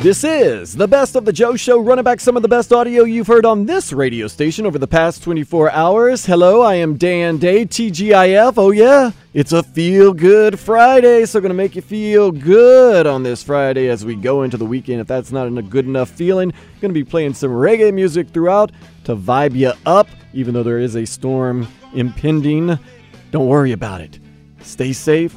This is the best of the Joe Show, running back some of the best audio you've heard on this radio station over the past 24 hours. Hello, I am Dan Day, TGIF. Oh, yeah, it's a feel good Friday, so to make you feel good on this Friday as we go into the weekend. If that's not a good enough feeling, to be playing some reggae music throughout to vibe you up, even though there is a storm impending. Don't worry about it. Stay safe,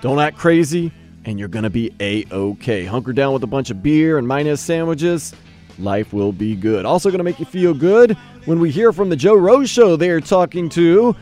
don't act crazy and you're going to be A OK. Hunker down with a bunch of beer and minus sandwiches. Life will be good. Also, going to make you feel good when we hear from the Joe Rose Show. They are talking to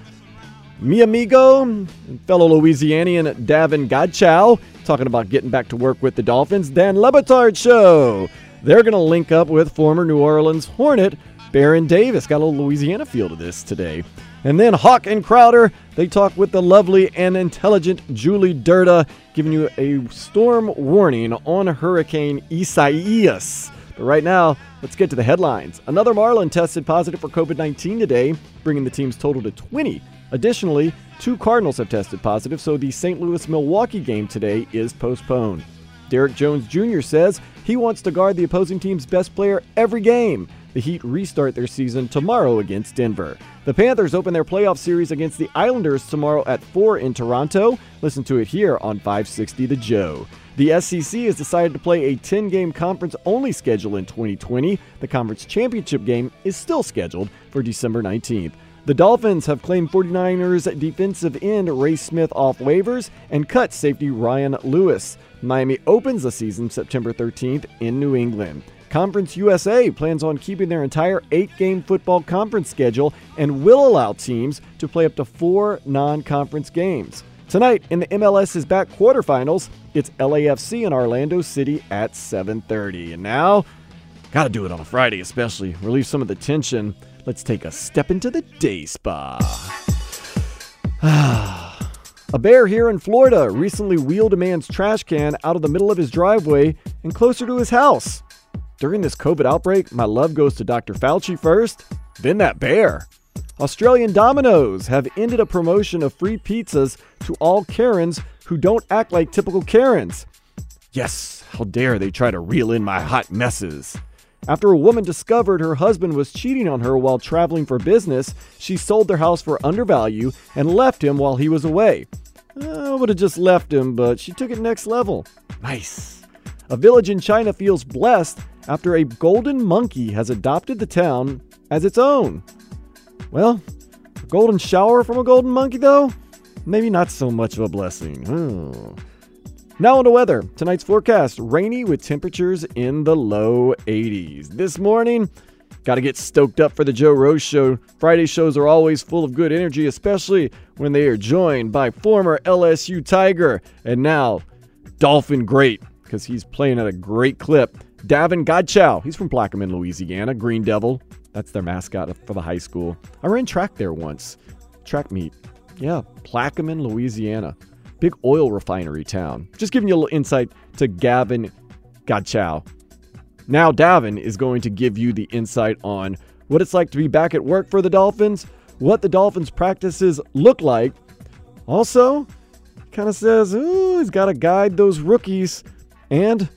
mi amigo, fellow Louisianian Davon Godchaux, talking about getting back to work with the Dolphins. Dan Le Batard Show. They're going to link up with former New Orleans Hornet Baron Davis. Got a little Louisiana feel to this today. And then Hawk and Crowder, they talk with the lovely and intelligent Julie Durda, giving you a storm warning on Hurricane Isaias. But right now, let's get to the headlines. Another Marlin tested positive for COVID 19 today, bringing the team's total to 20. Additionally, two Cardinals have tested positive, so the St. Louis Milwaukee game today is postponed. Derrick Jones Jr. says he wants to guard the opposing team's best player every game. The Heat restart their season tomorrow against Denver. The Panthers open their playoff series against the Islanders tomorrow at 4 in Toronto. Listen to it here on 560 The Joe. The SEC has decided to play a 10 game conference only schedule in 2020. The conference championship game is still scheduled for December 19th. The Dolphins have claimed 49ers defensive end Ray Smith off waivers and cut safety Ryan Lewis. Miami opens the season September 13th in New England. Conference USA plans on keeping their entire eight game football conference schedule and will allow teams to play up to four non conference games. Tonight in the MLS's back quarterfinals, it's LAFC in Orlando City at 7:30. And now, got to do it on a Friday especially, relieve some of the tension. Let's take a step into the day spa. a bear here in Florida recently wheeled a man's trash can out of the middle of his driveway and closer to his house. During this COVID outbreak, my love goes to Dr. Fauci first, then that bear. Australian Domino's have ended a promotion of free pizzas to all Karens who don't act like typical Karens. Yes, how dare they try to reel in my hot messes. After a woman discovered her husband was cheating on her while traveling for business, she sold their house for undervalue and left him while he was away. Uh, I would have just left him, but she took it next level. Nice. A village in China feels blessed after a golden monkey has adopted the town as its own. Well, a golden shower from a golden monkey, though? Maybe not so much of a blessing. Oh. Now on the weather. Tonight's forecast rainy with temperatures in the low 80s. This morning, got to get stoked up for the Joe Rose Show. Friday shows are always full of good energy, especially when they are joined by former LSU Tiger and now Dolphin Great, because he's playing at a great clip. Davon Godchaux, he's from Plaquemine, Louisiana, Green Devil. That's their mascot for the high school. I ran track there once. Track meet. Yeah, Plaquemine, Louisiana. Big oil refinery town. Just giving you a little insight to Gavin Godchaux. Now, Davon is going to give you the insight on what it's like to be back at work for the Dolphins, what the Dolphins' practices look like. Also, kind of says, ooh, he's got to guide those rookies and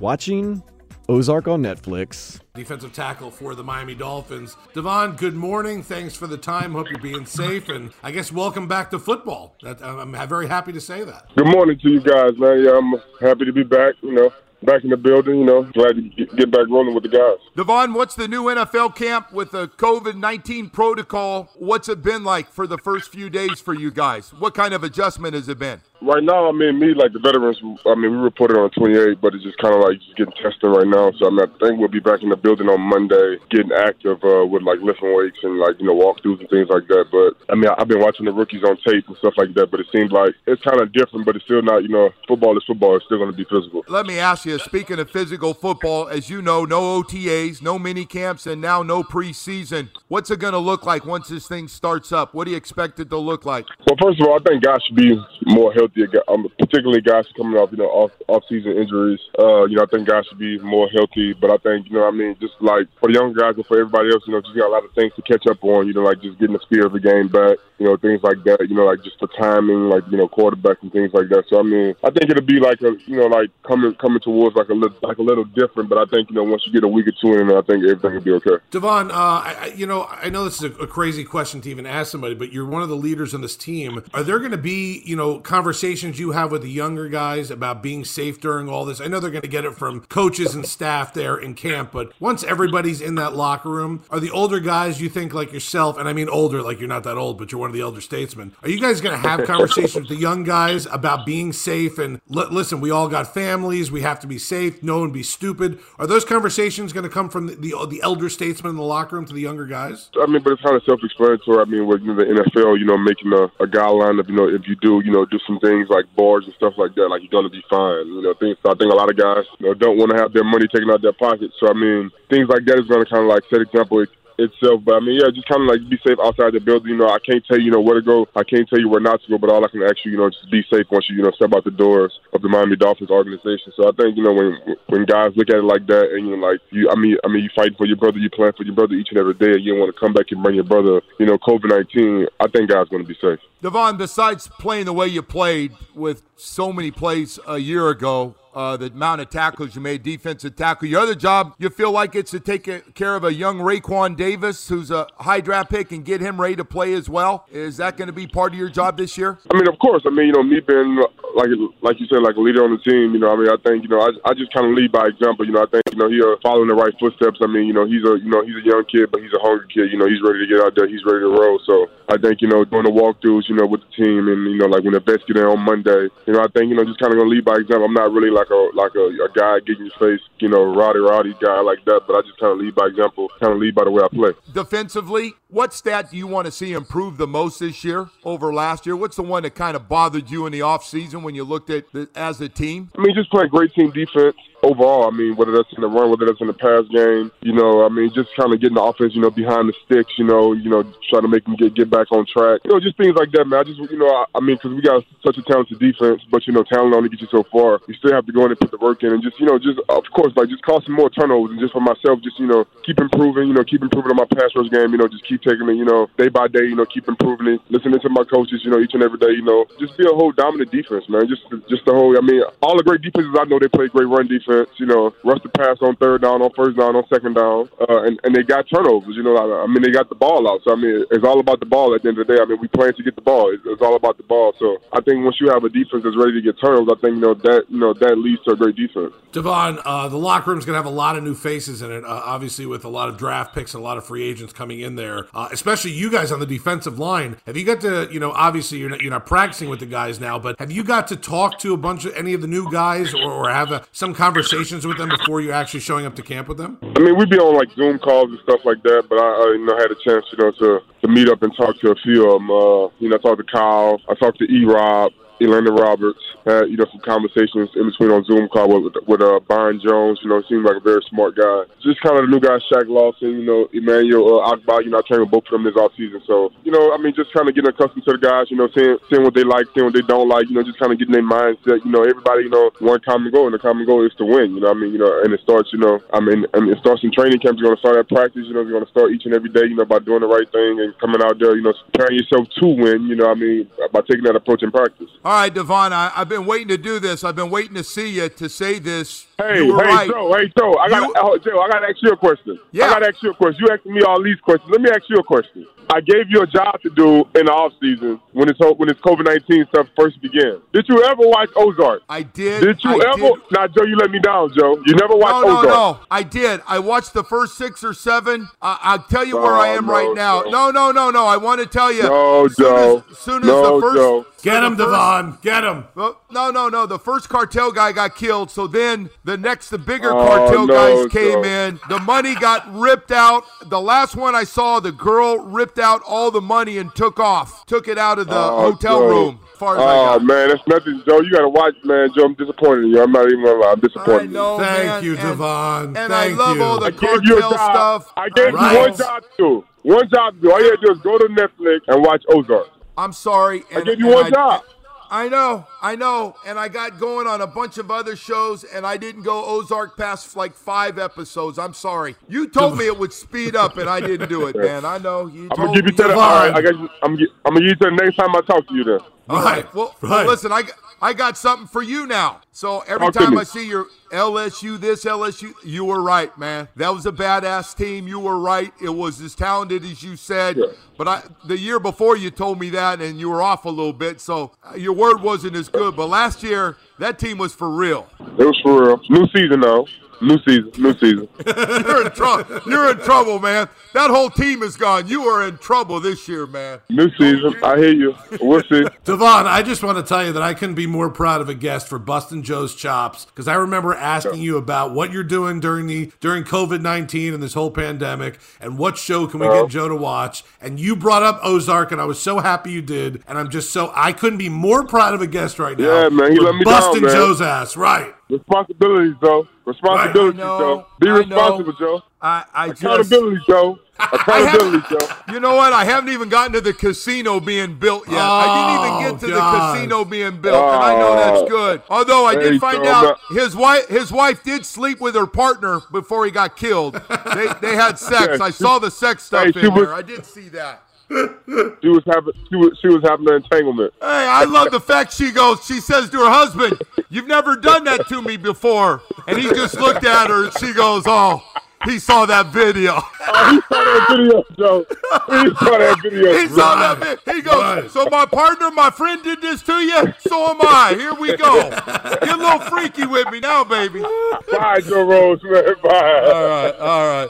watching Ozark on Netflix. defensive tackle for the Miami Dolphins. Devon, good morning. Thanks for the time. Hope you're being safe, and I guess welcome back to football. That, I'm very happy to say that. Good morning to you guys, man. Yeah, I'm happy to be back. You know, back in the building. You know, glad to get back rolling with the guys. Devon, what's the new NFL camp with the COVID 19 protocol? What's it been like for the first few days for you guys? What kind of adjustment has it been? Right now, I mean, me, like the veterans, I mean, we reported on 28, but it's just kind of like just getting tested right now. So I, mean, I think we'll be back in the building on Monday, getting active uh, with like lifting weights and like, you know, walkthroughs and things like that. But I mean, I've been watching the rookies on tape and stuff like that, but it seems like it's kind of different, but it's still not, you know, football is football. It's still going to be physical. Let me ask you, speaking of physical football, as you know, no OTAs, no mini camps, and now no preseason. What's it going to look like once this thing starts up? What do you expect it to look like? Well, first of all, I think guys should be more healthy. Um, particularly guys coming off, you know, off off season injuries. Uh, you know, I think guys should be more healthy. But I think, you know, I mean, just like for the young guys and for everybody else, you know, just got a lot of things to catch up on. You know, like just getting the speed of the game back. You know, things like that. You know, like just the timing, like you know, quarterback and things like that. So I mean, I think it'll be like a, you know, like coming coming towards like a little like a little different. But I think you know, once you get a week or two in, I think everything will be okay. Devon, uh, I, you know, I know this is a, a crazy question to even ask somebody, but you're one of the leaders on this team. Are there going to be, you know, conversations you have with the younger guys? about being safe during all this. I know they're going to get it from coaches and staff there in camp, but once everybody's in that locker room, are the older guys you think like yourself, and I mean older, like you're not that old, but you're one of the elder statesmen, are you guys going to have conversations with the young guys about being safe and l- listen, we all got families, we have to be safe, no one be stupid. Are those conversations going to come from the, the, the elder statesmen in the locker room to the younger guys? I mean, but it's kind of self-explanatory. I mean, with you know, the NFL, you know, making a, a guideline of you know if you do, you know, do some things like bars and stuff like that, like you're to be fine. You know, things. I think a lot of guys you know, don't want to have their money taken out of their pocket. So I mean, things like that is to kind of like set example itself. But I mean, yeah, just kind of like be safe outside the building. You know, I can't tell you, you know, where to go. I can't tell you where not to go. But all I can ask you, you know, just be safe once you, you know, step out the doors of the Miami Dolphins organization. So I think, you know, when when guys look at it like that, and you know, like you, I mean, I mean, you fight for your brother, you plan for your brother each and every day, and you want to come back and bring your brother, you know, COVID nineteen. I think guys going to be safe. Devon, besides playing the way you played with so many plays a year ago, uh, the amount of tackles you made, defensive tackle. Your other job, you feel like it's to take care of a young Raekwon Davis, who's a high draft pick, and get him ready to play as well. Is that going to be part of your job this year? I mean, of course. I mean, you know, me being like like you said, like a leader on the team. You know, I mean, I think you know, I, I just kind of lead by example. You know, I think you know he's following the right footsteps. I mean, you know, he's a you know he's a young kid, but he's a hungry kid. You know, he's ready to get out there. He's ready to roll. So I think you know doing the walkthroughs, you know, with the team, and you know, like when the vets get in on Monday, you know, I think you know just kind of gonna lead by example. I'm not really like a like a a guy getting your face, you know, rowdy, rowdy guy like that. But I just kind of lead by example, kind of lead by the way I play. Defensively, what stat do you want to see improve the most this year over last year? What's the one that kind of bothered you in the offseason when you looked at the, as a team? I mean, just playing great team defense overall, I mean, whether that's in the run, whether that's in the pass game, you know, I mean, just kind of getting the offense, you know, behind the sticks, you know, you know, trying to make them get get back on track, you know, just things like that, man. I just, you know, I, I mean, because we got such a talented defense, but you know, talent only gets you so far. You still have to go in and put the work in, and just, you know, just of course, like just some more turnovers, and just for myself, just you know, keep improving, you know, keep improving on my pass rush game, you know, just keep taking it, you know, day by day, you know, keep improving it, listening to my coaches, you know, each and every day, you know, just be a whole dominant defense, man. Just, just the whole. I mean, all the great defenses I know, they play great run defense, you know rush the pass on third down, on first down, on second down, uh, and and they got turnovers. You know, I, I mean, they got the ball out. So I mean, it's all about the ball at the end of the day. I mean, we plan to get the ball. It's, it's all about the ball. So I think once you have a defense that's ready to get turnovers, I think you know that you know that leads to a great defense. Devon, uh, the locker room's gonna have a lot of new faces in it. Uh, obviously, with a lot of draft picks and a lot of free agents coming in there, uh, especially you guys on the defensive line. Have you got to, you know, obviously you're not, you're not practicing with the guys now, but have you got to talk to a bunch of any of the new guys or, or have a, some conversations with them before you actually showing up to camp with them? I mean, we'd be on like Zoom calls and stuff like that, but I, I you know had a chance, you know, to to meet up and talk to a few of them. Uh, you know, I talked to Kyle, I talked to E. Rob, Elandon Roberts. Had you know some conversations in between on Zoom call with with uh, Byron Jones. You know, seemed like a very smart guy. Just kind of the new guy, Shaq Lawson. You know, Emmanuel uh, Ogbah. You know, I trained with both of them this off season. So you know, I mean, just kind of getting accustomed to the guys. You know, seeing seeing what they like, seeing what they don't like. You know, just kind of getting their mindset. You know, everybody. You know, one common goal, and the common goal is to win. You know, I mean, you know, and it starts. You know, I mean, I it starts in training camps. You're going to start at practice. You know, you're going to start each and every day. You know, by doing the right thing and coming out there. You know, preparing yourself to win. You know, I mean, by taking that approach in practice. All right, Devon, I, I've been waiting to do this. I've been waiting to see you to say this. Hey, hey, right. Joe, hey, Joe, I got, oh, Joe, I got to ask you a question. Yeah. I got to ask you a question. You asking me all these questions. Let me ask you a question. I gave you a job to do in the off season when this whole, when this COVID nineteen stuff first began. Did you ever watch Ozark? I did. Did you I ever? did. Now, Joe, you let me down, Joe. You never No, watched no, Ozark. no. I did. I watched the first six or seven. I I'll tell you where No, I am no, right now. Joe. No, no, no, no. I want to tell you. No, soon Joe. As, soon as No, the first. Joe. Get the him, first- Devon. Get him. Well, no, no, no. The first cartel guy got killed. So then the next, the bigger Oh, cartel no, guys came Joe. in. The money got ripped out. The last one I saw, the girl ripped out all the money and took off. Took it out of the Oh, hotel Joe. room. As far as I Oh got. man, that's nothing, Joe. You got to watch, man. Joe, I'm disappointed in you. I'm not even gonna lie. I'm disappointed. I in you. Thank man, you, Devon. And Thank I love you. all the I gave you a cartel job. stuff. I gave Right. you one job to do. One job to do. All you had to do is go to Netflix and watch Ozark. I'm sorry. I gave you one I- job. I know, I know, and I got going on a bunch of other shows, and I didn't go Ozark past like five episodes. I'm sorry. You told me it would speed up, and I didn't do it, man. I know. You I'm gonna give you to the. All right, I you. I'm, I'm gonna give you to the next time I talk to you. Then. All right. Well, well, listen, I, got- I got something for you now. So every Talk time. I see your LSU, this LSU, you were right, man. That was a badass team. You were right. It was as talented as you said. Yeah. But I, the year before, you told me that, and you were off a little bit. So uh, your word wasn't as good. But last year, that team was for real. It was for real. New season though. New season. New season. You're in trouble. You're in trouble, man. That whole team is gone. You are in trouble this year, man. New season. I hear you. We'll see. Devon, I just want to tell you that I couldn't be more proud of a guest for busting Joe's chops because I remember asking you about what you're doing during the during COVID nineteen and this whole pandemic, and what show can we Uh-huh. get Joe to watch? And you brought up Ozark, and I was so happy you did, and I'm just so I couldn't be more proud of a guest right now. Yeah, man, you for let me down, busting man. Joe's ass, right? Responsibilities, though. Responsibilities, I know, Joe. Be I know. responsible, Joe. I, I just, Accountability, Joe. Accountability, Joe. You know what? I haven't even gotten to the casino being built yet. I didn't even oh, get to Oh, God. the casino being built, and I know that's oh. good. Although I did find out I'm his wife his wife did sleep with her partner before he got killed. they they had sex. Yeah, I she- saw the sex stuff Hey, in was- there. I did see that. She was having. She was. She was having an entanglement. Hey, I love the fact she goes. She says to her husband, "You've never done that to me before," and he just looked at her, and she goes, "Oh." He saw that video. Oh, he saw that video, Joe. He saw that video. He saw that vid- He goes, Right. so my partner, my friend did this to you? So am I. Here we go. Get a little freaky with me now, baby. All Bye, Joe Rose, man. Bye. All right, all right.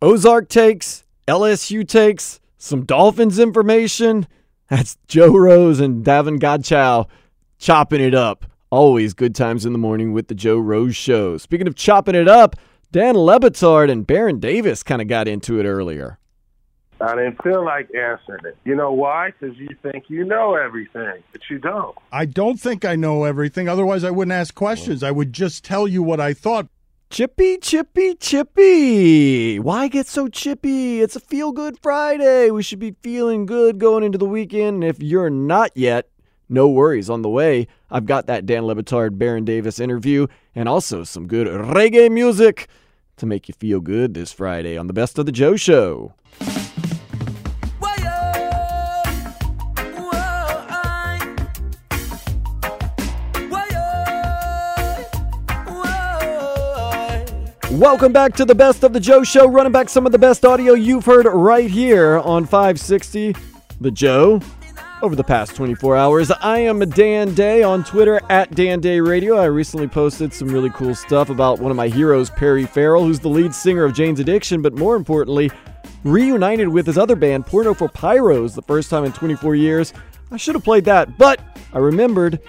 Ozark takes, LSU takes, some Dolphins information. That's Joe Rose and Davon Godchaux chopping it up. Always good times in the morning with the Joe Rose Show. Speaking of chopping it up, Dan Le Batard and Baron Davis kind of got into it earlier. I didn't feel like answering it. You know why? Because you think you know everything, but you don't. I don't think I know everything. Otherwise, I wouldn't ask questions. I would just tell you what I thought. Chippy, chippy, chippy. Why get so chippy? It's a feel good Friday. We should be feeling good going into the weekend. And if you're not yet, no worries on the way. I've got that Dan Le Batard, Baron Davis interview, and also some good reggae music to make you feel good this Friday on the Best of the Joe Show. Welcome back to the Best of the Joe Show, running back some of the best audio you've heard right here on 560 The Joe. Over the past 24 hours, I am Dan Day on Twitter at Dan Day Radio. I recently posted some really cool stuff about one of my heroes, Perry Farrell, who's the lead singer of Jane's Addiction, but more importantly, reunited with his other band, Porno for Pyros, the first time in 24 years. I should have played that, but I remembered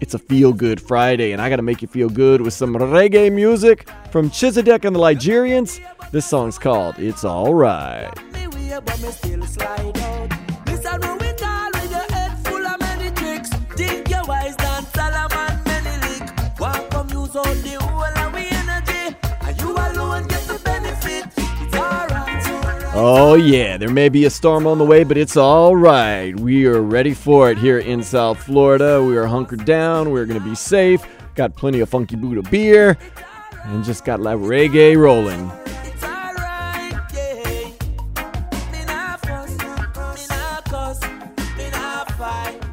it's a feel good Friday, and I got to make you feel good with some reggae music from Chezidek and the Ligerians. This song's called It's Alright. Oh, yeah, there may be a storm on the way, but it's all right. We are ready for it here in South Florida. We are hunkered down. We're going to be safe. Got plenty of Funky Buddha beer and just got that reggae rolling.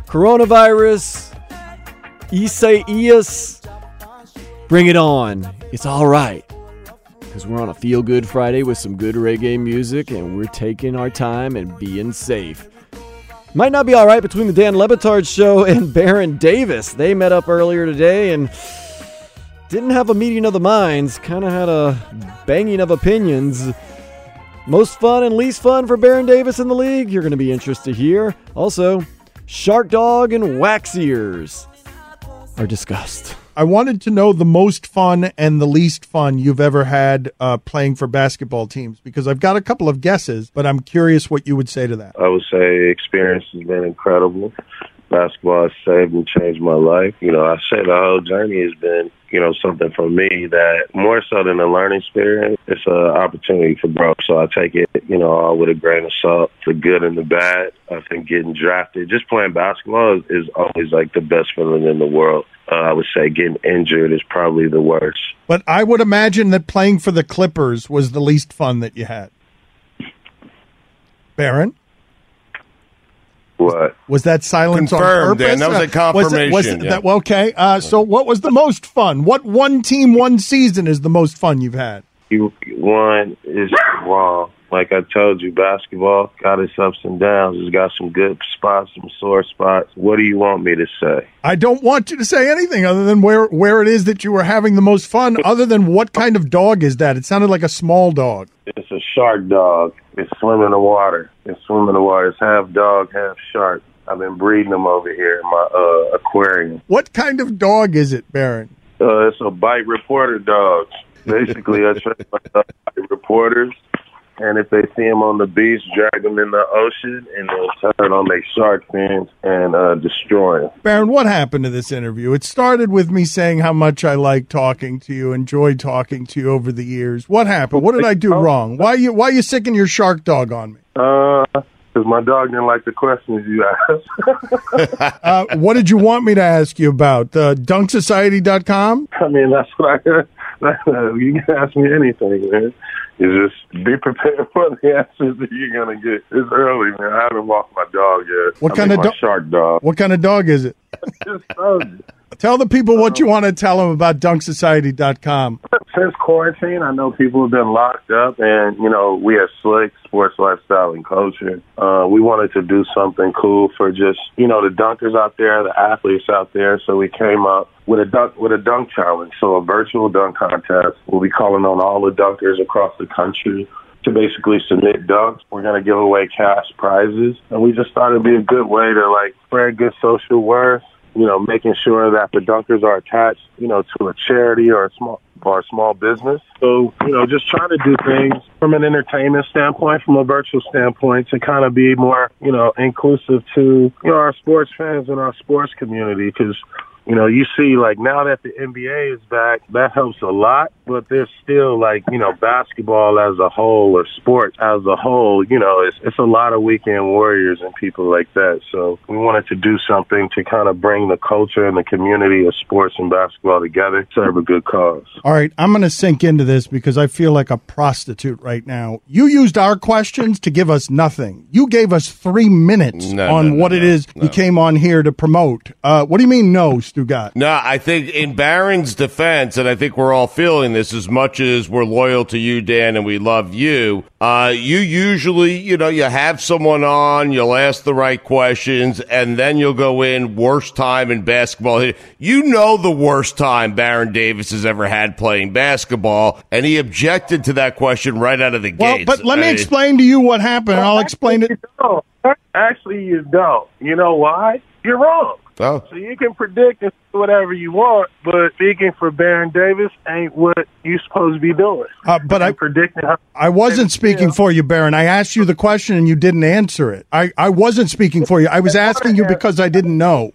Coronavirus Isaias, bring it on. It's all right. Because we're on a feel good Friday with some good reggae music and we're taking our time and being safe. Might not be all right between the Dan Le Batard show and Baron Davis. They met up earlier today and didn't have a meeting of the minds, kind of had a banging of opinions. Most fun and least fun for Baron Davis in the league? You're going to be interested to hear. Also, Shark Dog and Wax Ears are discussed. I wanted to know the most fun and the least fun you've ever had uh, playing for basketball teams because I've got a couple of guesses, but I'm curious what you would say to that. I would say experience has been incredible. Basketball saved and changed my life. You know, I say the whole journey has been, you know, something for me that more so than a learning experience, it's an opportunity for growth. So I take it, you know, all with a grain of salt, the good and the bad. I think getting drafted, just playing basketball is, is always like the best feeling in the world. Uh, I would say getting injured is probably the worst. But I would imagine that playing for the Clippers was the least fun that you had. Baron? What? Was that silence Confirmed, on purpose? That was a Uh, confirmation, Was it, was yeah. that- well, okay. Uh, so what was the most fun? What one team, one season is the most fun you've had? You one is wrong. Like I told you, basketball got its ups and downs. It's got some good spots, some sore spots. What do you want me to say? I don't want you to say anything other than where where it is that you were having the most fun. Other than what kind of dog is that? It sounded like a small dog. It's a shark dog. It's swimming in the water. It's swimming in the water. It's half dog, half shark. I've been breeding them over here in my uh, aquarium. What kind of dog is it, Baron? Uh, it's a bite reporter dog. Basically, I train my dog bite reporters, and if they see him on the beach, drag him in the ocean, and then turn on their shark fins and uh, destroy them. Baron, what happened to this interview? It started with me saying how much I like talking to you, enjoy talking to you over the years. What happened? What did I do wrong? Why you why you sicking your shark dog on me? Uh, because my dog didn't like the questions you asked. Uh, what did you want me to ask you about? Uh, dunksociety.com? I mean, that's what I. you can ask me anything, man. You just be prepared for the answers that you're gonna get. It's early, man. I haven't walked my dog yet. What I kind mean, of my do- shark dog? What kind of dog is it? Just told you. Tell the people what you want to tell them about dunksociety.com. Since quarantine, I know people have been locked up, and you know we at Slick Sports Lifestyle and Culture. Uh, we wanted to do something cool for just you know the dunkers out there, the athletes out there. So we came up with a dunk with a dunk challenge, so a virtual dunk contest. We'll be calling on all the dunkers across the country to basically submit dunks. We're going to give away cash prizes, and we just thought it'd be a good way to like spread good social worth you know, making sure that the dunkers are attached, you know, to a charity or a small or a small business. So, you know, just trying to do things from an entertainment standpoint, from a virtual standpoint, to kind of be more, you know, inclusive to you know our sports fans and our sports community. Because you know, you see, like now that the NBA is back, that helps a lot. But there's still like you know, basketball as a whole or sports as a whole. You know, it's it's a lot of weekend warriors and people like that. So we wanted to do something to kind of bring the culture and the community of sports and basketball together, serve a good cause. All right, I'm going to sink into this because I feel like a prostitute right now. You used our questions to give us nothing. You gave us three minutes No, on no, no, what it no, is you came on here to promote. Uh, what do you mean, no, Stugotz? No, I think in Baron's defense, and I think we're all feeling this as much as we're loyal to you, Dan, and we love you. Uh, you usually, you know, you have someone on, you'll ask the right questions, and then you'll go in worst time in basketball. You know the worst time Baron Davis has ever had playing basketball, and he objected to that question right out of the Well, gate. but let me explain to you what happened, and I'll explain it. No, actually, you don't. You know why? You're wrong. Oh. So you can predict whatever you want, but speaking for Baron Davis ain't what you're supposed to be doing. Uh, but I predicting I wasn't speaking for you, Baron. I asked you the question and you didn't answer it. I, I wasn't speaking for you. I was asking you because I didn't know.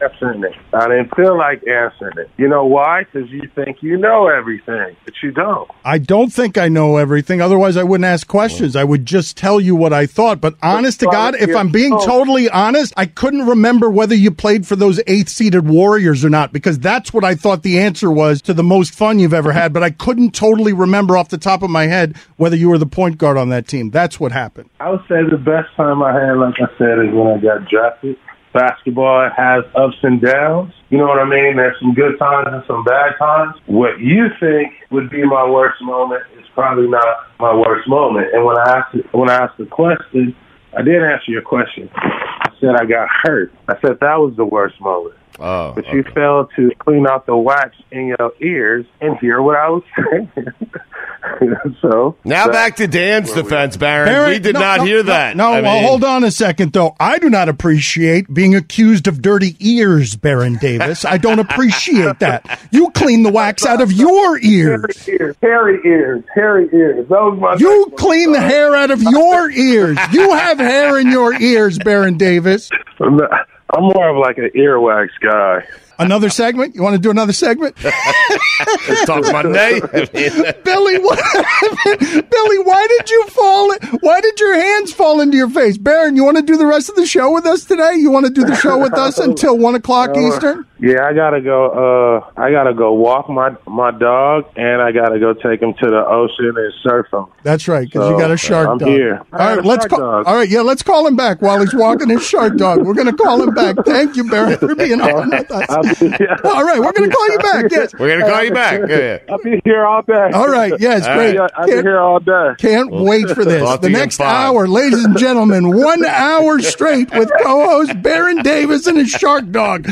Answering it. I didn't feel like answering it. You know why? Because you think you know everything, but you don't. I don't think I know everything. Otherwise, I wouldn't ask questions. I would just tell you what I thought. But honest to God, if I'm being oh. totally honest, I couldn't remember whether you played for those eighth seeded Warriors or not because that's what I thought the answer was to the most fun you've ever had. But I couldn't totally remember off the top of my head whether you were the point guard on that team. That's what happened. I would say the best time I had, like I said, is when I got drafted. Basketball has ups and downs. You know what I mean? There's some good times and some bad times. What you think would be my worst moment is probably not my worst moment. And when I asked when I asked the question, I did answer your question. I said I got hurt. I said that was the worst moment. Oh, But you failed to clean out the wax in your ears and hear what I was saying. so Now that- back to Dan's defense, Baron. Barrett, we did no, not no, hear no, that. No, I well, mean- hold on a second, though. I do not appreciate being accused of dirty ears, Baron Davis. I don't appreciate that. You clean the wax out of your ears. ears, hairy ears, hairy ears. That was my. You clean the hair out of your ears. You have hair in your ears, Baron Davis. I'm more of like an earwax guy. Another segment? You want to do another segment? Talk Monday. Billy, what happened? Billy, why did you fall? Why did your hands fall into your face? Baron, you want to do the rest of the show with us today? You want to do the show with us until one o'clock Uh, Eastern? Yeah, I gotta go. Uh, I gotta go walk my my dog, and I gotta go take him to the ocean and surf him. That's right, because you got a shark I'm dog. here. All right, let's call. All right, yeah, let's call him back while he's walking his shark dog. We're going to call him back. Thank you, Baron, for being on with us. All right, we're going to call you back. Yes, We're gonna call you back. Yeah, yeah. I'll be here all day. All right, yes, All great. right. I'll be Can't- here all day. Can't wait for this. The next hour, ladies and gentlemen, one hour straight with co-host Baron Davis and his shark dog.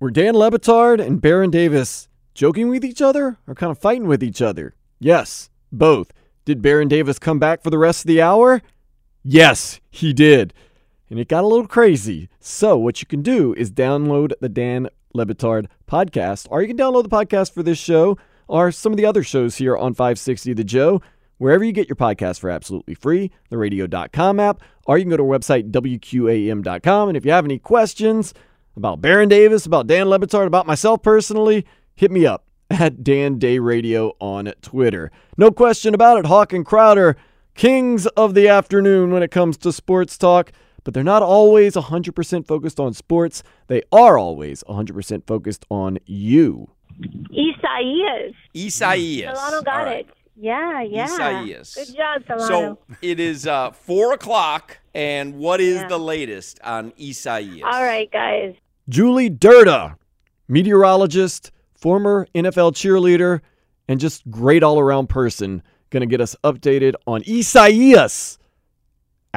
Were Dan Le Batard and Baron Davis joking with each other or kind of fighting with each other? Yes, both. Did Baron Davis come back for the rest of the hour? Yes, he did. And it got a little crazy. So, what you can do is download the Dan Le Batard podcast, or you can download the podcast for this show or some of the other shows here on 560 The Joe, wherever you get your podcast for absolutely free, the radio.com app, or you can go to our website, WQAM.com. And if you have any questions about Baron Davis, about Dan Le Batard, about myself personally, hit me up at Dan Day Radio on Twitter. No question about it, Hawk and Crowder, kings of the afternoon when it comes to sports talk, but they're not always 100% focused on sports. They are always 100% focused on you. Isaias. Isaias. Solano got All right. it. Yeah, yeah. Isaias. Good job, Solano. So it is uh, four o'clock, and what is Yeah. the latest on Isaias? All right, guys. Julie Durda, meteorologist, former NFL cheerleader, and just great all around person, going to get us updated on Isaias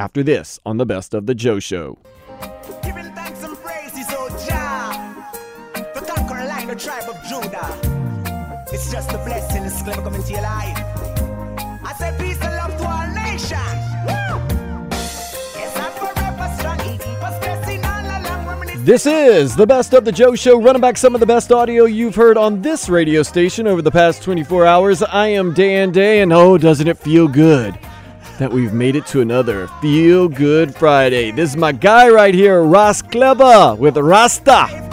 after this on the Best of the Joe Show. Giving thanks and praises, oh Jah, the conqueror like the tribe of Judah. It's just a blessing, it's clever coming to your life. I say peace and love to all nations. Woo! Yes, I'm forever strong. He keep us blessing all along. Reminiscing This is the Best of the Joe Show, running back some of the best audio you've heard on this radio station over the past 24 hours. I am Dan Day, and oh, doesn't it feel good that we've made it to another Feel Good Friday? This is my guy right here, Ross Kleber with Rasta. Ain't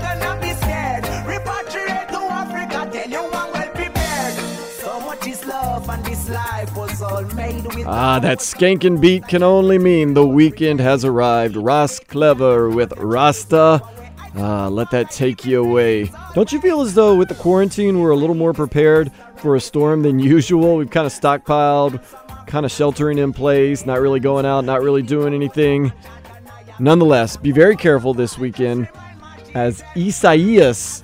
gonna be scared. Repatriate to Africa, tell you one well prepared. So much is love, and this life was all made with. Ah, that skanking beat can only mean the weekend has arrived. Ross Clever with Rasta. Ah, let that take you away. Don't you feel as though with the quarantine we're a little more prepared for a storm than usual? We've kind of stockpiled, kind of sheltering in place, not really going out, not really doing anything. Nonetheless, be very careful this weekend as Isaias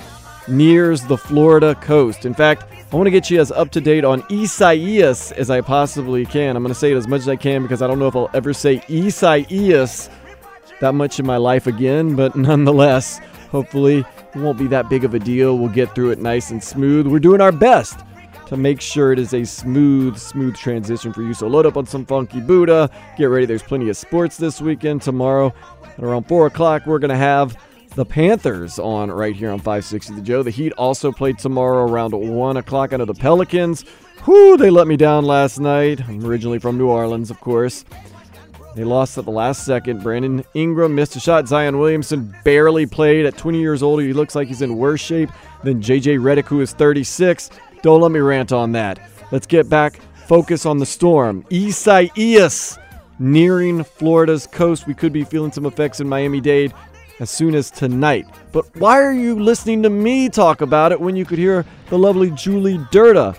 nears the Florida coast. In fact, I want to get you as up to date on Isaias as I possibly can. I'm going to say it as much as I can because I don't know if I'll ever say Isaias that much in my life again, but nonetheless, hopefully it won't be that big of a deal. We'll get through it nice and smooth. We're doing our best to make sure it is a smooth, smooth transition for you. So load up on some funky Buddha. Get ready. There's plenty of sports this weekend. Tomorrow at around 4 o'clock, we're going to have the Panthers on right here on 560 The Joe. The Heat also played tomorrow around 1 o'clock. I know the Pelicans. Whoo, they let me down last night. I'm originally from New Orleans, of course. They lost at the last second. Brandon Ingram missed a shot. Zion Williamson barely played at 20 years old. He looks like he's in worse shape than JJ Redick, who is 36. Don't let me rant on that. Let's get back. Focus on the storm. Isaias nearing Florida's coast. We could be feeling some effects in Miami Dade as soon as tonight. But why are you listening to me talk about it when you could hear the lovely Julie Durda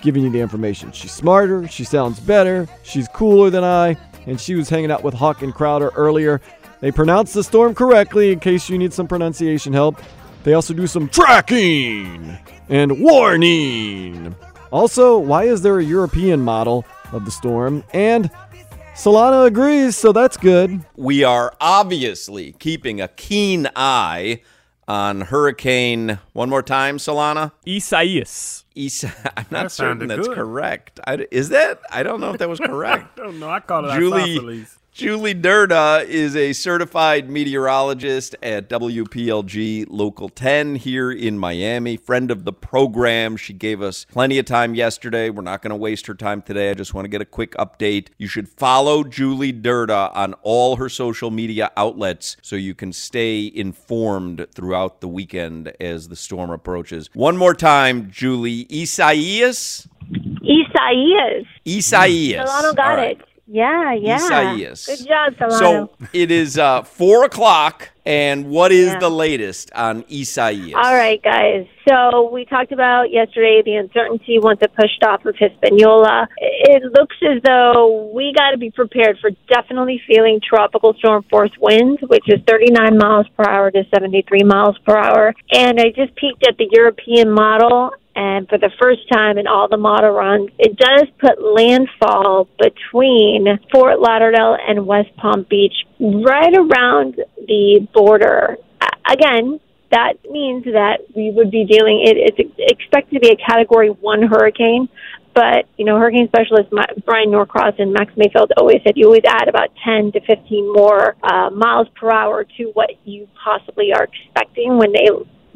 giving you the information? She's smarter, she sounds better, she's cooler than I. and she was hanging out with Hawk and Crowder earlier. They pronounce the storm correctly in case you need some pronunciation help. They also do some tracking and warning. Also, why is there a European model of the storm? And Solana agrees, so that's good. We are obviously keeping a keen eye on Hurricane. One more time, Solana. Isaias. Isa- I'm not That certain that's good. correct. I, is that? I don't know if that was correct. I don't know. I called it Julie, isosceles. Julie Durda is a certified meteorologist at WPLG Local 10 here in Miami, friend of the program. She gave us plenty of time yesterday. We're not going to waste her time today. I just want to get a quick update. You should follow Julie Durda on all her social media outlets so you can stay informed throughout the weekend as the storm approaches. One more time, Julie. Isaias? Isaias. Isaias. Solano got right. it. Yeah, yeah. Isaias. Good job, Solano. So it is uh, four o'clock, and what is Yeah. the latest on Isaias? All right, guys. So we talked about yesterday the uncertainty once it pushed off of Hispaniola. It looks as though we got to be prepared for definitely feeling tropical storm force winds, which is 39 miles per hour to 73 miles per hour. And I just peeked at the European model. And for the first time in all the model runs, it does put landfall between Fort Lauderdale and West Palm Beach, right around the border. Again, that means that we would be dealing. It, it's expected to be a Category One hurricane, but you know, hurricane specialist Brian Norcross and Max Mayfield always said you always add about 10 to 15 more uh, miles per hour to what you possibly are expecting when they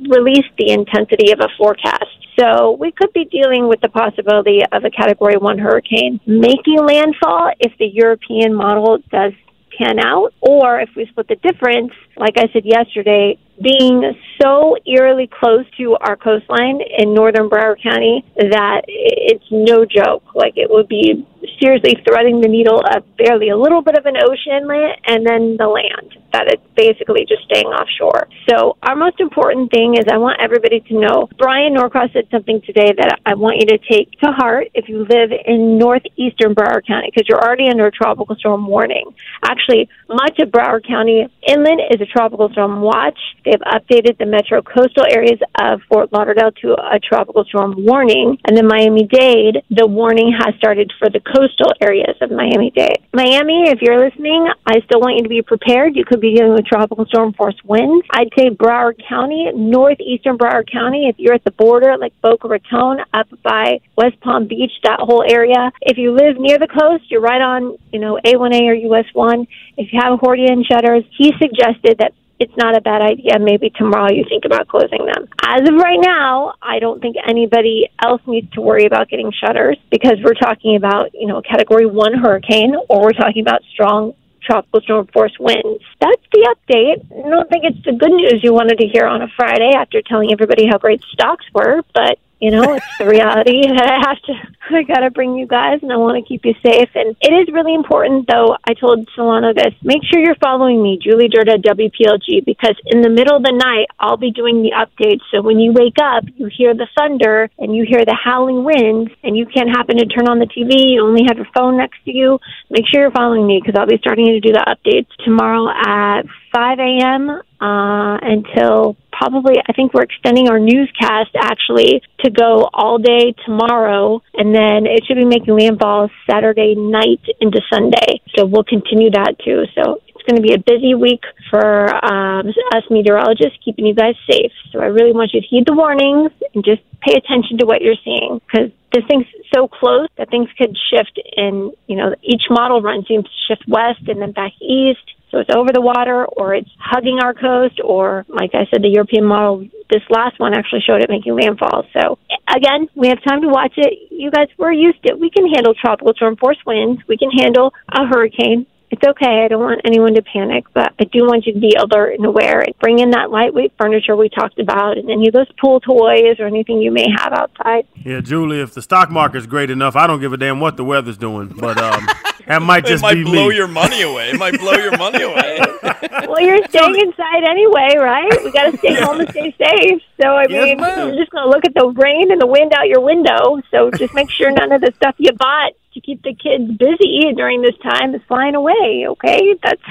release the intensity of a forecast. So we could be dealing with the possibility of a Category One hurricane making landfall if the European model does pan out, or if we split the difference, like I said yesterday, being so eerily close to our coastline in northern Broward County that it's no joke. Like it would be seriously threading the needle of barely a little bit of an ocean and then the land that it's basically just staying offshore. So our most important thing is I want everybody to know Brian Norcross said something today that I want you to take to heart if you live in northeastern Broward County because you're already under a tropical storm warning. Actually, much of Broward County inland is a tropical storm watch. They've updated the metro coastal areas of Fort Lauderdale to a tropical storm warning. And then Miami Dade, the warning has started for the coastal areas of Miami Dade. Miami, if you're listening, I still want you to be prepared. You could be dealing with tropical storm force winds. I'd say Broward County, northeastern Broward County, if you're at the border, like Boca Raton, up by West Palm Beach, that whole area. If you live near the coast, you're right on, you know, A1A or US1. If you have accordion shutters, he suggested that it's not a bad idea. Maybe tomorrow you think about closing them. As of right now, I don't think anybody else needs to worry about getting shutters because we're talking about, you know, a category one hurricane or we're talking about strong tropical storm force winds. That's the update. I don't think it's the good news you wanted to hear on a Friday after telling everybody how great stocks were, but you know, it's the reality that I have to, I gotta bring you guys and I want to keep you safe. And it is really important though, I told Solano this, make sure you're following me, Julie Dirt at WPLG, because in the middle of the night, I'll be doing the updates. So when you wake up, you hear the thunder and you hear the howling winds and you can't happen to turn on the TV, you only have your phone next to you. Make sure you're following me because I'll be starting to do the updates tomorrow at 5 a.m. Uh, until probably, I think we're extending our newscast actually to go all day tomorrow, and then it should be making landfall Saturday night into Sunday. So we'll continue that too. So it's going to be a busy week for um, us meteorologists, keeping you guys safe. So I really want you to heed the warnings and just pay attention to what you're seeing because this thing's so close that things could shift And you know, each model run seems to shift west and then back east. So it's over the water or it's hugging our coast or, like I said, the European model, this last one actually showed it making landfall. So again, we have time to watch it. You guys, we're used to it. We can handle tropical storm force winds. We can handle a hurricane. It's okay. I don't want anyone to panic, but I do want you to be alert and aware and bring in that lightweight furniture we talked about and any of those pool toys or anything you may have outside. Yeah, Julie, if the stock market's great enough, I don't give a damn what the weather's doing. But um, that might It just might be blow me. your money away. It might blow your money away. well, you're staying inside anyway, right? We got to stay home and stay safe. So, I mean, you're just going to look at the rain and the wind out your window. So, just make sure none of the stuff you bought to keep the kids busy during this time is flying away. Okay, that's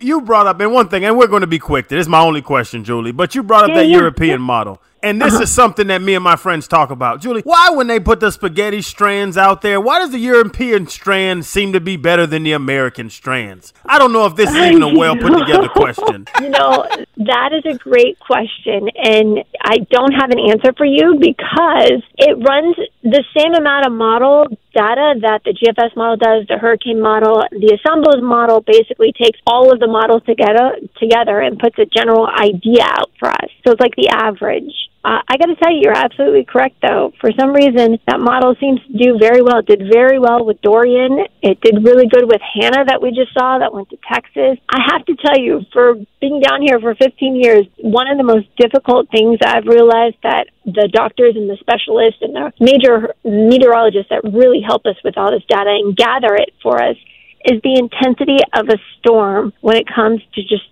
You brought up and one thing, and we're going to be quick. This is my only question, Julie. But you brought up Yeah, that yeah. European model. And this is something that me and my friends talk about. Julie, why when they put the spaghetti strands out there, why does the European strand seem to be better than the American strands? I don't know if this is even a well put together question. you know, that is a great question. And I don't have an answer for you because it runs the same amount of model data that the GFS model does, the Hurricane model. The Assembles model basically takes all of the models together, together and puts a general idea out for us. So it's like the average. Uh, I got to tell you, you're absolutely correct, though. For some reason, that model seems to do very well. It did very well with Dorian. It did really good with Hanna that we just saw that went to Texas. I have to tell you, for being down here for 15 years, one of the most difficult things I've realized that the doctors and the specialists and the major meteorologists that really help us with all this data and gather it for us is the intensity of a storm when it comes to just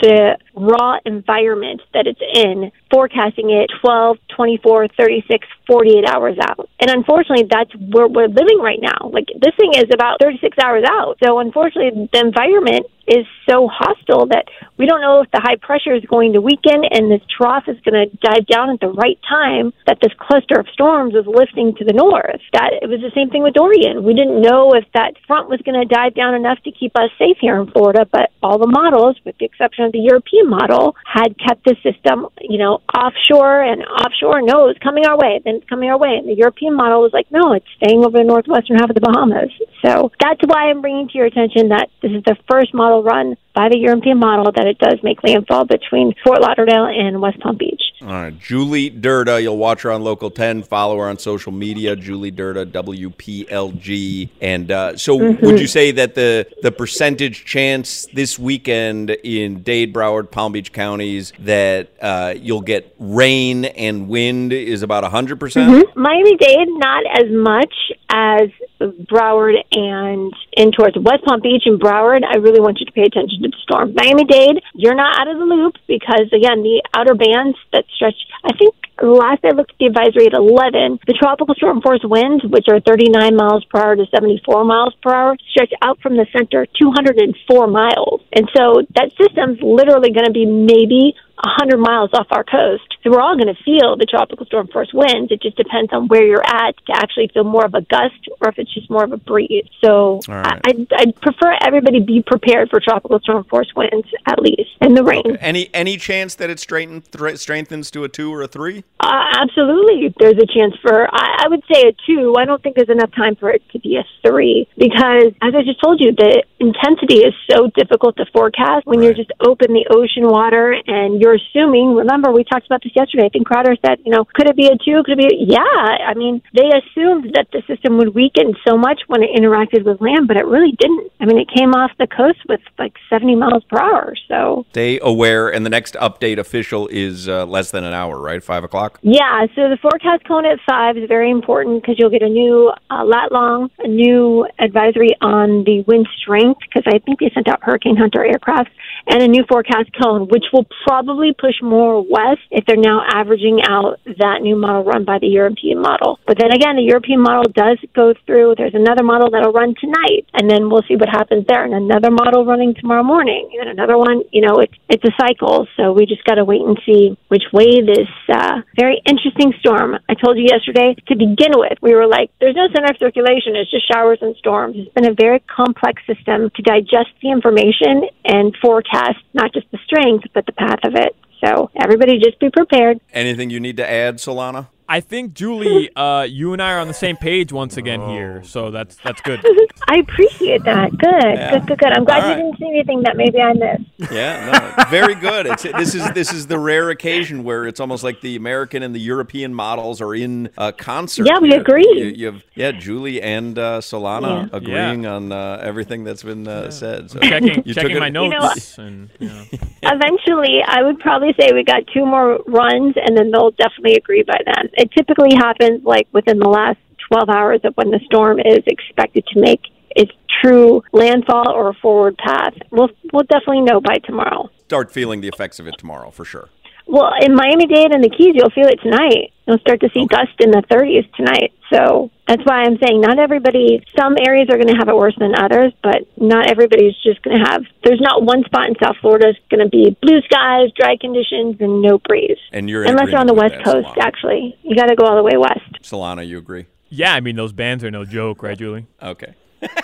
the raw environment that it's in, forecasting it 12, 24, 36, 48 hours out. And unfortunately, that's where we're living right now. Like, this thing is about 36 hours out. So, unfortunately, the environment is so hostile that we don't know if the high pressure is going to weaken and this trough is going to dive down at the right time that this cluster of storms is lifting to the north. That it was the same thing with Dorian. We didn't know if that front was going to dive down enough to keep us safe here in Florida, but all the models, with the exception of the European model, had kept the system, you know, offshore and offshore. No, it's coming our way. Then it's coming our way. And the European model was like, no, it's staying over the northwestern half of the Bahamas. So that's why I'm bringing to your attention that this is the first model run by the European model that it does make landfall between Fort Lauderdale and West Palm Beach. All right, Julie Durda. You'll watch her on Local 10. Follow her on social media, Julie Durda, WPLG. And uh, so, Mhm. would you say that the the percentage chance this weekend in Dade, Broward, Palm Beach counties that uh, you'll get rain and wind is about 100%? percent Mhm. Miami Dade, not as much as Broward and in towards West Palm Beach and Broward. I really want you to pay attention to the storm. Miami Dade, you're not out of the loop because again, the outer bands that stretch. I think last I looked at the advisory at 11, the tropical storm force winds, which are 39 miles per hour to 74 miles per hour, stretch out from the center 204 miles, and so that system's literally going to be maybe 100 miles off our coast. So we're all going to feel the tropical storm force winds. It just depends on where you're at to actually feel more of a gust or if it's just more of a breeze. So right. I, I'd, I'd prefer everybody be prepared for tropical storm force winds at least and the rain. Any any chance that it straighten, thre- strengthens to a two or a three? Uh, absolutely, there's a chance for. I, I would say a two. I don't think there's enough time for it to be a three because, as I just told you, the intensity is so difficult to forecast when you're just open the ocean water and you're assuming. Remember, we talked about this yesterday. I think Crowder said, you know, could it be a two? Could it be? A, yeah. I mean, they assumed that the system would weaken so much when it interacted with land, but it really didn't. I mean, it came off the coast with like 70 miles per hour. So Stay aware, and the next update official is uh, less than an hour, right? Five o'clock. Yeah, so the forecast cone at five is very important because you'll get a new uh, lat long, a new advisory on the wind strength because I think they sent out Hurricane Hunter aircraft, and a new forecast cone, which will probably push more west if they're now averaging out that new model run by the European model. But then again, the European model does go through. There's another model that'll run tonight, and then we'll see what happens there, and another model running tomorrow morning, and another one. You know, it's it's a cycle, so we just got to wait and see which way this uh, very interesting storm. I told you yesterday to begin with, we were like, there's no center of circulation; it's just showers and storms. It's been a very complex system to digest the information and forecast not just the strength but the path of it. So everybody, just be prepared. Anything you need to add, Solana? I think Julie, uh, you and I are on the same page once again here, so that's that's good. I appreciate that. Good, Yeah. good, good, good. I'm glad All right. you didn't see anything that maybe I missed. Yeah, no, very good. It's this is this is the rare occasion where it's almost like the American and the European models are in uh, concert. Yeah, we You- agree. You, you have yeah, Julie and uh, Solana Yeah. agreeing on uh, everything that's been uh, said. So Checking you took checking it- my know, notes and you know. Eventually, I would probably say we got two more runs, and then they'll definitely agree by then. It typically happens like within the last 12 hours of when the storm is expected to make its true landfall or forward path. We'll we'll definitely know by tomorrow. start feeling the effects of it tomorrow for sure. Well, in Miami Dade and the Keys, you'll feel it tonight. You'll start to see gust in the 30s tonight. So That's why I'm saying not everybody, some areas are going to have it worse than others, but not everybody's just going to have, there's not one spot in South Florida that's going to be blue skies, dry conditions, and no breeze. And you're Unless you're on the West with that, Coast, actually. You got to go all the way west. Solana, you agree? Yeah, I mean those bands are no joke, right, Julie? Okay.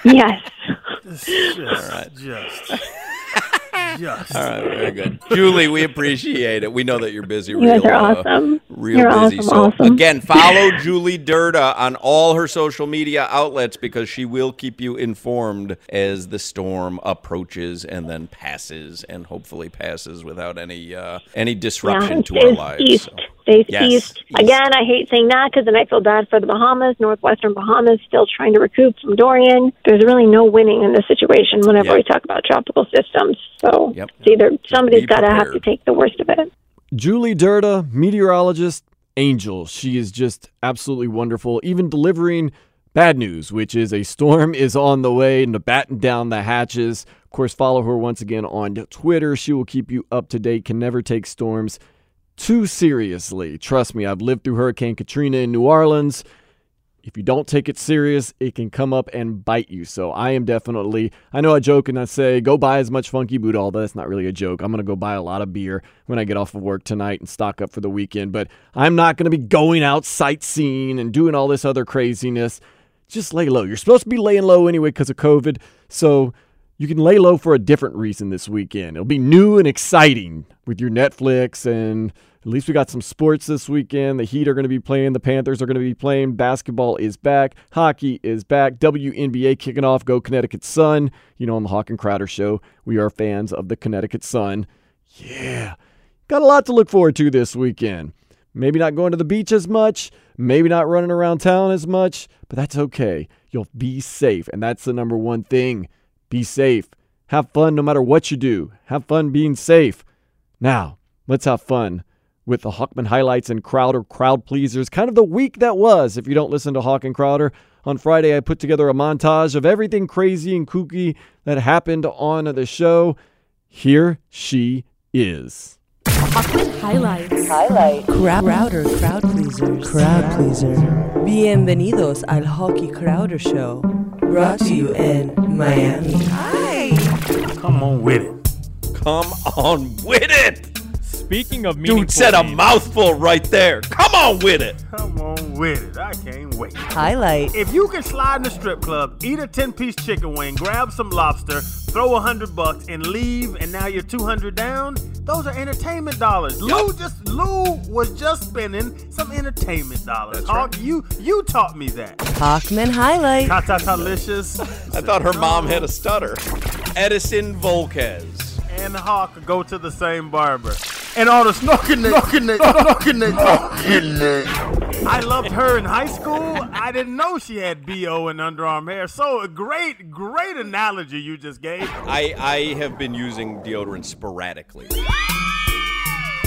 yes. Just, right. just, just. All right, very good. Julie, we appreciate it. We know that you're busy. You guys real, are uh, awesome. real You're busy. awesome, so awesome. again, follow Julie Durda on all her social media outlets because she will keep you informed as the storm approaches and then passes, and hopefully passes without any uh, any disruption yeah, to our lives. East. So, Stays Yes, east. Again, I hate saying that because then I feel bad for the Bahamas, northwestern Bahamas, still trying to recoup from Dorian. There's really no winning in this situation whenever Yep. we talk about tropical systems. So Yep. it's either somebody's got to have to take the worst of it. Julie Durda, meteorologist, angel. She is just absolutely wonderful, even delivering bad news, which is a storm is on the way and to batten down the hatches. Of course, follow her once again on Twitter. She will keep you up to date, can never take storms too seriously. Trust me, I've lived through Hurricane Katrina in New Orleans. If you don't take it serious, it can come up and bite you. So I am definitely, I know I joke and I say, go buy as much Funky Buddha, although that's not really a joke. I'm going to go buy a lot of beer when I get off of work tonight and stock up for the weekend. But I'm not going to be going out sightseeing and doing all this other craziness. Just lay low. You're supposed to be laying low anyway because of COVID. So you can lay low for a different reason this weekend. It'll be new and exciting with your Netflix and at least we got some sports this weekend. The Heat are going to be playing, the Panthers are going to be playing, basketball is back, hockey is back, WNBA kicking off, go Connecticut Sun. You know, on the Hawk and Crowder show, we are fans of the Connecticut Sun. Yeah. Got a lot to look forward to this weekend. Maybe not going to the beach as much, maybe not running around town as much, but that's okay. You'll be safe, and that's the number one thing. Be safe. Have fun no matter what you do. Have fun being safe. Now, let's have fun with the Hawkman highlights and Crowder crowd pleasers. Kind of the week that was, if you don't listen to Hawk and Crowder. On Friday, I put together a montage of everything crazy and kooky that happened on the show. Here she is. Highlights. Highlight. Crowder crowd pleasers. Crowd pleaser. Bienvenidos al Hockey Crowder Show. Brought to you in Miami. Hi. Come on with it. Come on with it. Speaking of Dude said a things- mouthful right there. Come on with it. Come on with it. I can't wait. Highlight. If you can slide in the strip club, eat a 10 piece chicken wing, grab some lobster, throw a hundred bucks, and leave, and now you're 200 down, those are entertainment dollars. Lou just Lou was just spending some entertainment dollars. That's Hawk, you you taught me that. Hawkman highlight. Ta-ta-ta-licious. I thought her mom had a stutter. Edinson Volquez. And Hawk go to the same barber. And all the snorking it, snorking it, snorking it, snorking it. I loved her in high school. I didn't know she had BO and underarm hair. So a great, great analogy you just gave. I, I have been using deodorant sporadically.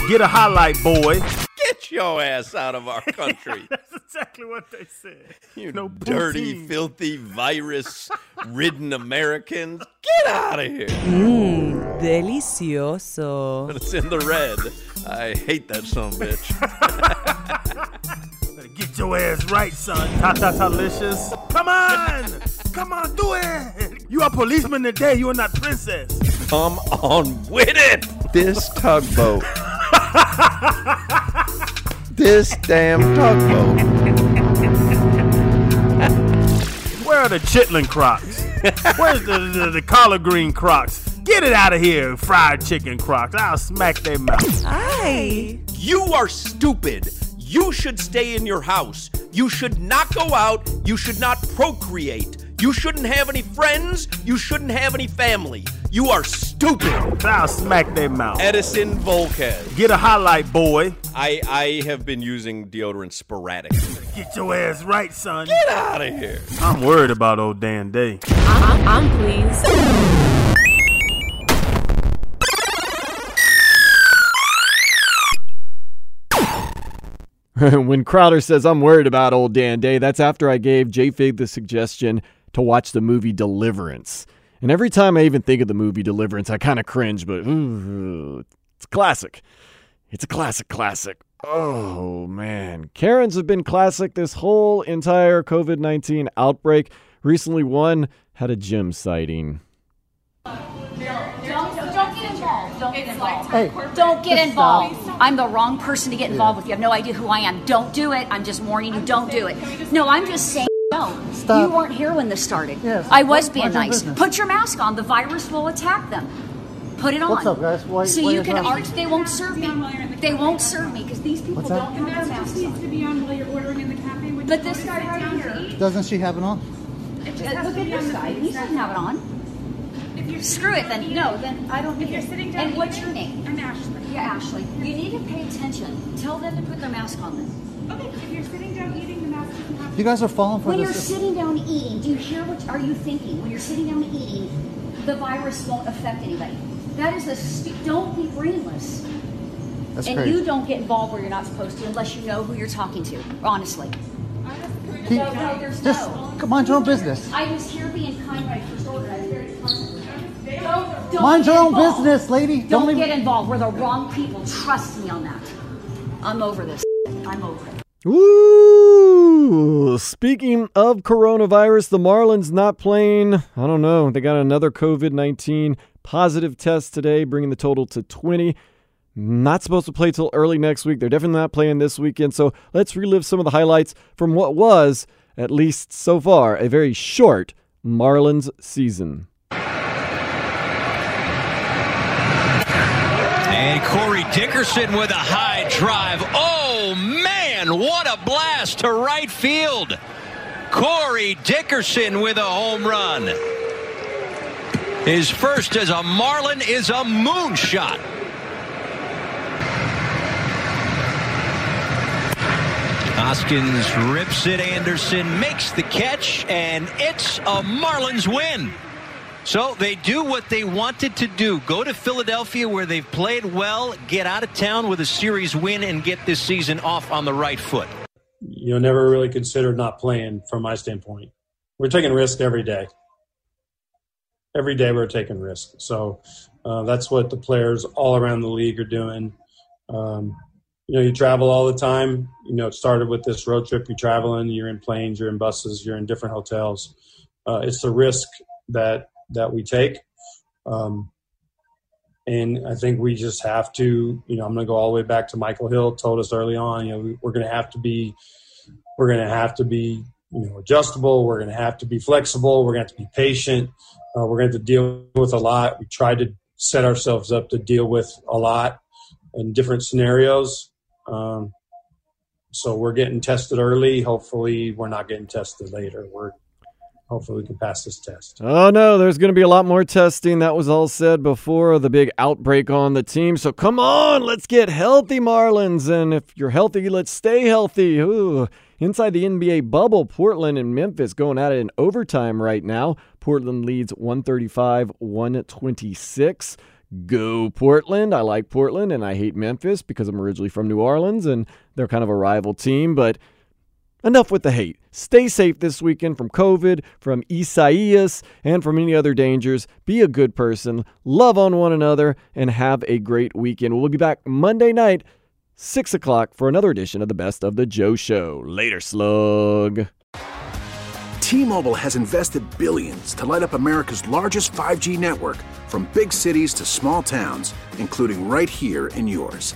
Get a highlight, boy. Get your ass out of our country. That's exactly what they said. You No dirty, poutine. filthy, virus ridden Americans. Get out of here. Mmm, delicioso. But it's in the red. I hate that son of a bitch. Better get your ass right, son. Ta ta ta licious. Come on. Come on, do it. You are policeman today. You are not princess. Come on with it. This tugboat. this damn tugboat. Where are the chitlin crocs? Where's the, the, the collard green crocs? Get it out of here, fried chicken crocs. I'll smack their mouth. Hi. You are stupid. You should stay in your house. You should not go out. You should not procreate. You shouldn't have any friends. You shouldn't have any family. You are stupid. I'll smack their mouth. Edinson Volquez. Get a highlight, boy. I, I have been using deodorant sporadically. Get your ass right, son. Get out of here. I'm worried about old Dan Day. I'm, I'm pleased. when Crowder says, I'm worried about old Dan Day, that's after I gave J Fig the suggestion to watch the movie Deliverance. And every time I even think of the movie Deliverance, I kind of cringe, but ooh, it's a classic. It's a classic, classic. Oh, man. Karens have been classic this whole entire COVID 19 outbreak. Recently, one had a gym sighting. Don't, don't get involved. Don't get involved. Hey, don't get involved. stop. I'm the wrong person to get involved with. You have no idea who I am. Don't do it. I'm just warning you. Don't do it. No, I'm just saying. No, Stop. you weren't here when this started. Yes. I was Mind being nice. business. Put your mask on. The virus will attack them. Put it on. What's up, guys? Why- so why you you can dressed? argue. They won't serve me. They won't serve me because these people What's that? don't have their masks on. to be on while you're ordering in the cafe. When But this guy to sit right down here- Doesn't she have it on? Uh, Look at this guy. He doesn't have it on. Screw it then. No, then I don't need If you're it. sitting down And what's your name? I'm Ashley. Yeah, Ashley. You need to pay attention. Tell them to put their mask on then. Okay, if you're sitting down eating, the mask doesn't have You guys are falling for it. When you're sitting down eating, do you hear what are you thinking? When you're sitting down eating, the virus won't affect anybody. That is a don't be brainless. That's and crazy. you don't get involved where you're not supposed to unless you know who you're talking to. Honestly. Keep- no, no, there's just no. mind your own business. I was here being kind when I first ordered. I was very pleasant. Don't, don't Mind your own involved. business, lady. Don't, Don't get involved. We're the wrong people. Trust me on that. I'm over this. I'm over it. Speaking of coronavirus, the Marlins not playing. I don't know. They got another COVID 19 positive test today, bringing the total to 20. Not supposed to play till early next week. They're definitely not playing this weekend. So let's relive some of the highlights from what was, at least so far, a very short Marlins season. And Corey Dickerson with a high drive. Oh, man, what a blast to right field. Corey Dickerson with a home run. His first as a Marlin is a moonshot. Hoskins rips it. Anderson makes the catch, and it's a Marlins win. So they do what they wanted to do go to Philadelphia where they've played well, get out of town with a series win, and get this season off on the right foot. you know, never really considered not playing from my standpoint. We're taking risk every day. Every day we're taking risk. So uh, that's what the players all around the league are doing. Um, you know, you travel all the time. You know, it started with this road trip. You're traveling, you're in planes, you're in buses, you're in different hotels. Uh, it's the risk that that we take. Um, and I think we just have to, you know, I'm going to go all the way back to Michael Hill told us early on, you know, we, we're going to have to be, we're going to have to be, you know, adjustable. We're going to have to be flexible. We're going to have to be patient. Uh, we're going to have to deal with a lot. We tried to set ourselves up to deal with a lot in different scenarios. Um, so we're getting tested early. Hopefully, we're not getting tested later. We're hopefully we can pass this test. Oh no, there's going to be a lot more testing. That was all said before the big outbreak on the team. So come on, let's get healthy, Marlins. And if you're healthy, let's stay healthy. Ooh. Inside the NBA bubble, Portland and Memphis going at it in overtime right now. Portland leads 135 126. Go Portland. I like Portland and I hate Memphis because I'm originally from New Orleans and they're kind of a rival team, but Enough with the hate. Stay safe this weekend from COVID, from Isaias, and from any other dangers. Be a good person, love on one another, and have a great weekend. We'll be back Monday night, 6 o'clock, for another edition of the Best of the Joe Show. Later, slug. T-Mobile has invested billions to light up America's largest 5G network from big cities to small towns, including right here in yours.